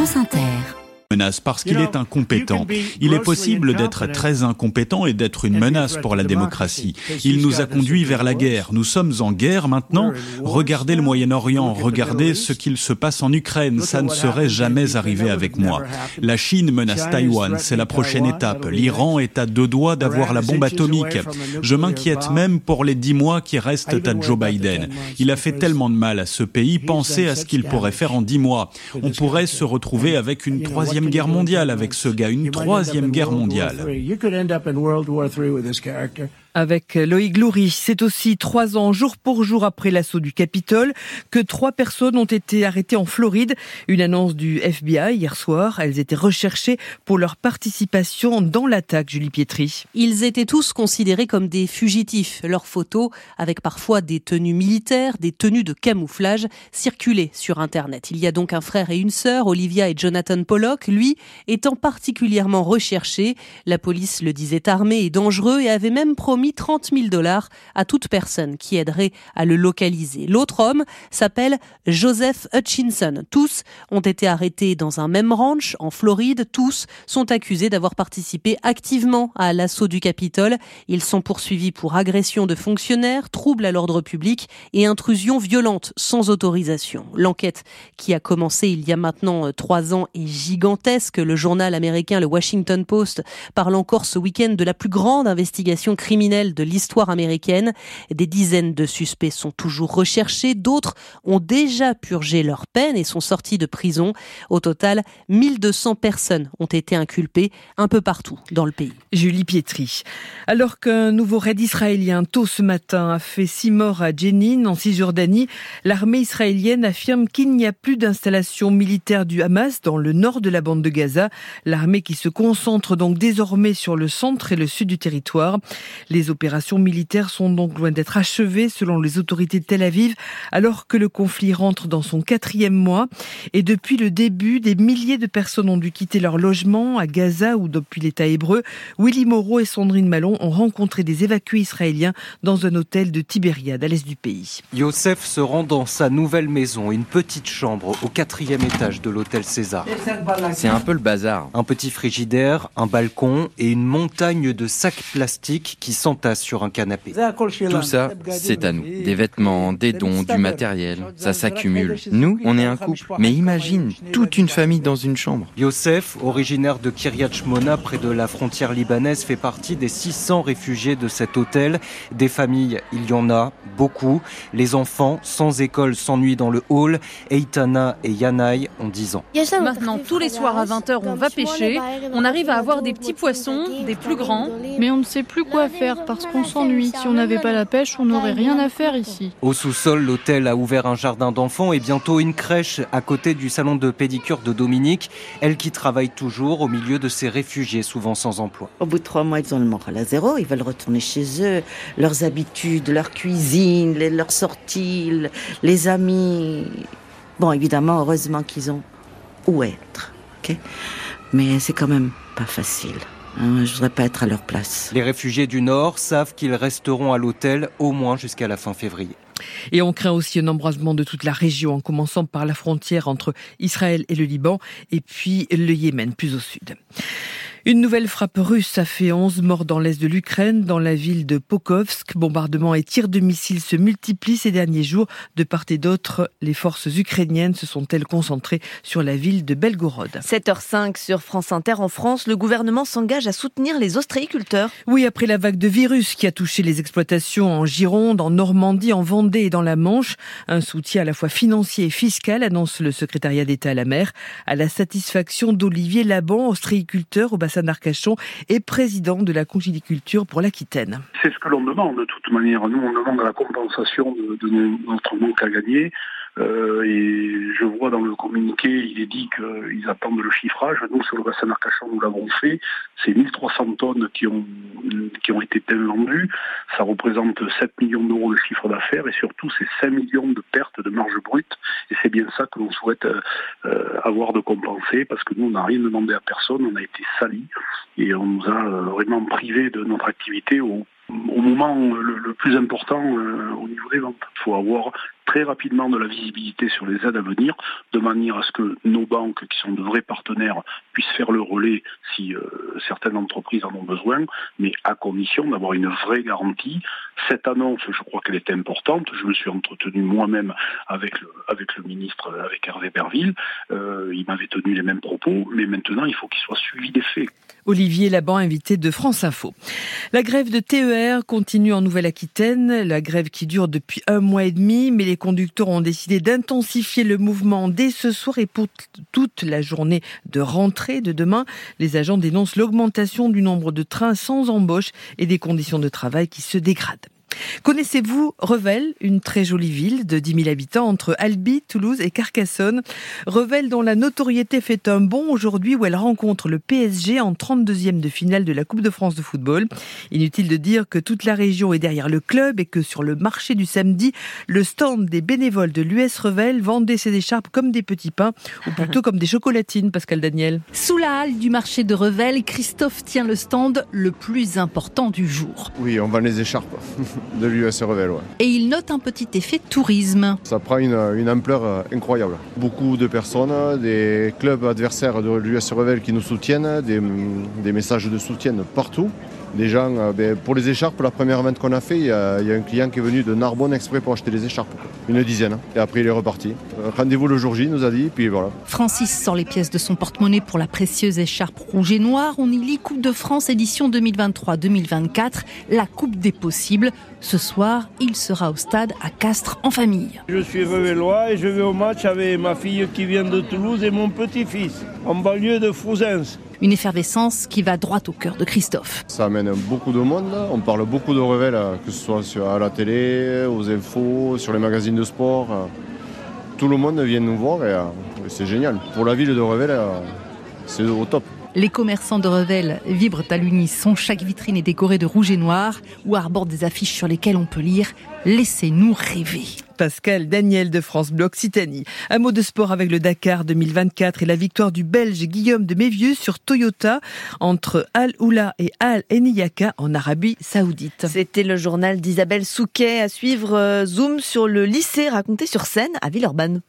France Inter menace parce qu'il est incompétent. Il est possible d'être très incompétent et d'être une menace pour la démocratie. Il nous a conduits vers la guerre. Nous sommes en guerre maintenant. Regardez le Moyen-Orient, regardez ce qu'il se passe en Ukraine. Ça ne serait jamais arrivé avec moi. La Chine menace Taïwan, c'est la prochaine étape. L'Iran est à deux doigts d'avoir la bombe atomique. Je m'inquiète même pour les dix mois qui restent à Joe Biden. Il a fait tellement de mal à ce pays. Pensez à ce qu'il pourrait faire en dix mois. On pourrait se retrouver avec une troisième guerre mondiale avec ce gars, une troisième guerre mondiale avec Loïc Loury. C'est aussi trois ans jour pour jour après l'assaut du Capitole que trois personnes ont été arrêtées en Floride. Une annonce du FBI hier soir. Elles étaient recherchées pour leur participation dans l'attaque, Julie Pietri. Ils étaient tous considérés comme des fugitifs. Leurs photos, avec parfois des tenues militaires, des tenues de camouflage, circulaient sur Internet. Il y a donc un frère et une sœur, Olivia et Jonathan Pollock, lui étant particulièrement recherché. La police le disait armé et dangereux et avait même promis mis 30 000 dollars à toute personne qui aiderait à le localiser. L'autre homme s'appelle Joseph Hutchinson. Tous ont été arrêtés dans un même ranch en Floride. Tous sont accusés d'avoir participé activement à l'assaut du Capitole. Ils sont poursuivis pour agression de fonctionnaires, trouble à l'ordre public et intrusion violente sans autorisation. L'enquête qui a commencé il y a maintenant euh, trois ans est gigantesque. Le journal américain, le Washington Post, parle encore ce week-end de la plus grande investigation criminelle de l'histoire américaine. Des dizaines de suspects sont toujours recherchés, d'autres ont déjà purgé leur peine et sont sortis de prison. Au total, 1200 personnes ont été inculpées un peu partout dans le pays. Julie Pietri. Alors qu'un nouveau raid israélien tôt ce matin a fait six morts à Jenin en Cisjordanie, l'armée israélienne affirme qu'il n'y a plus d'installation militaire du Hamas dans le nord de la bande de Gaza. L'armée qui se concentre donc désormais sur le centre et le sud du territoire. Les opérations militaires sont donc loin d'être achevées selon les autorités de Tel Aviv, alors que le conflit rentre dans son quatrième mois. Et depuis le début, des milliers de personnes ont dû quitter leur logement à Gaza ou depuis l'État hébreu. Willy Moreau et Sandrine Malon ont rencontré des évacués israéliens dans un hôtel de Tibériade à l'est du pays. Yosef se rend dans sa nouvelle maison, une petite chambre au quatrième étage de l'hôtel César. C'est un peu le bazar. Un petit frigidaire, un balcon et une montagne de sacs plastiques qui sur un canapé. Tout ça, c'est à nous. Des vêtements, des dons, du matériel, ça s'accumule. Nous, on est un couple. Mais imagine, toute une famille dans une chambre. Yosef, originaire de Kiryat Shmona, près de la frontière libanaise, fait partie des 600 réfugiés de cet hôtel. Des familles, il y en a, beaucoup. Les enfants, sans école, s'ennuient dans le hall. Eitana et Yanaï ont 10 ans. Maintenant, tous les soirs à 20h, on va pêcher. On arrive à avoir des petits poissons, des plus grands. Mais on ne sait plus quoi faire parce qu'on s'ennuie. Si on n'avait pas la pêche, on n'aurait rien à faire ici. Au sous-sol, l'hôtel a ouvert un jardin d'enfants et bientôt une crèche à côté du salon de pédicure de Dominique, elle qui travaille toujours au milieu de ces réfugiés souvent sans emploi. Au bout de trois mois, ils ont le moral à zéro, ils veulent retourner chez eux, leurs habitudes, leur cuisine, leurs sorties, les amis. Bon, évidemment, heureusement qu'ils ont où être, ok? Mais c'est quand même pas facile. Hein, je voudrais pas être à leur place. Les réfugiés du Nord savent qu'ils resteront à l'hôtel au moins jusqu'à la fin février. Et on craint aussi un embrasement de toute la région, en commençant par la frontière entre Israël et le Liban, et puis le Yémen, plus au sud. Une nouvelle frappe russe a fait 11 morts dans l'est de l'Ukraine, dans la ville de Pokovsk. Bombardements et tirs de missiles se multiplient ces derniers jours. De part et d'autre, les forces ukrainiennes se sont-elles concentrées sur la ville de Belgorod? 7h05 sur France Inter. En France, le gouvernement s'engage à soutenir les ostréiculteurs. Oui, après la vague de virus qui a touché les exploitations en Gironde, en Normandie, en Vendée et dans la Manche, un soutien à la fois financier et fiscal annonce le secrétariat d'État à la mer, à la satisfaction d'Olivier Laban, ostréiculteur au bassin d'Arcachon et président de la congéliculture pour l'Aquitaine. C'est ce que l'on demande de toute manière. Nous, on demande la compensation de notre manque à gagner. Euh, et je vois dans le communiqué, il est dit qu'ils attendent le chiffrage. Nous, sur le bassin d'Arcachon, nous l'avons fait. C'est 1300 tonnes qui ont, qui ont été vendues. Ça représente 7 millions d'euros de chiffre d'affaires et surtout, c'est 5 millions de pertes de marge brute. Et c'est bien ça que l'on souhaite euh, avoir de compenser parce que nous, on n'a rien demandé à personne. On a été salis et on nous a euh, vraiment privé de notre activité au moment le, plus important au niveau des ventes. Il faut avoir très rapidement de la visibilité sur les aides à venir, de manière à ce que nos banques, qui sont de vrais partenaires, puissent faire le relais si euh, certaines entreprises en ont besoin, mais à condition d'avoir une vraie garantie. Cette annonce, je crois qu'elle est importante. Je me suis entretenu moi-même avec le, avec le ministre, avec Hervé Berville. Euh, il m'avait tenu les mêmes propos, mais maintenant, il faut qu'il soit suivi des faits. Olivier Laban, invité de France Info. La grève de TER continue en Nouvelle-Aquitaine, la grève qui dure depuis un mois et demi, mais les conducteurs ont décidé d'intensifier le mouvement dès ce soir et pour toute la journée de rentrée de demain. Les agents dénoncent l'augmentation du nombre de trains sans embauche et des conditions de travail qui se dégradent. Connaissez-vous Revel, une très jolie ville de 10 000 habitants entre Albi, Toulouse et Carcassonne? Revel dont la notoriété fait un bond aujourd'hui où elle rencontre le PSG en 32e de finale de la Coupe de France de football. Inutile de dire que toute la région est derrière le club et que sur le marché du samedi, le stand des bénévoles de l'US Revel vendait ses écharpes comme des petits pains ou plutôt comme des chocolatines, Pascal Daniel. Sous la halle du marché de Revel, Christophe tient le stand le plus important du jour. Oui, on vend les écharpes. de l'US Revel. Et il note un petit effet tourisme. Ça prend une, ampleur euh, incroyable. Beaucoup de personnes, des clubs adversaires de l'US Revel qui nous soutiennent, des, des messages de soutien partout des gens, euh, ben, pour les écharpes, la première vente qu'on a fait, il y, a un client qui est venu de Narbonne exprès pour acheter les écharpes. Une dizaine. Et après, il est reparti. Euh, rendez-vous le jour J, nous a dit, puis voilà. Francis sort les pièces de son porte-monnaie pour la précieuse écharpe rouge et noire. On y lit Coupe de France édition 2023-2024, la Coupe des possibles. Ce soir, il sera au stade à Castres en famille. Je suis revélois et je vais au match avec ma fille qui vient de Toulouse et mon petit-fils, en banlieue de Frouzens. Une effervescence qui va droit au cœur de Christophe. Ça beaucoup de monde. On parle beaucoup de Revel, que ce soit à la télé, aux infos, sur les magazines de sport. Tout le monde vient nous voir et euh, c'est génial. Pour la ville de Revel, euh, c'est au top. Les commerçants de Revel vibrent à l'unisson. Chaque vitrine est décorée de rouge et noir ou arbore des affiches sur lesquelles on peut lire Laissez-nous rêver. Pascal Daniel de France Bleu Occitanie. Un mot de sport avec le Dakar 2024 et la victoire du Belge Guillaume de Mévieux sur Toyota entre Al Oula et Al Eniyaka en Arabie Saoudite. C'était le journal d'Isabelle Souquet à suivre euh, Zoom sur le lycée raconté sur scène à Villeurbanne.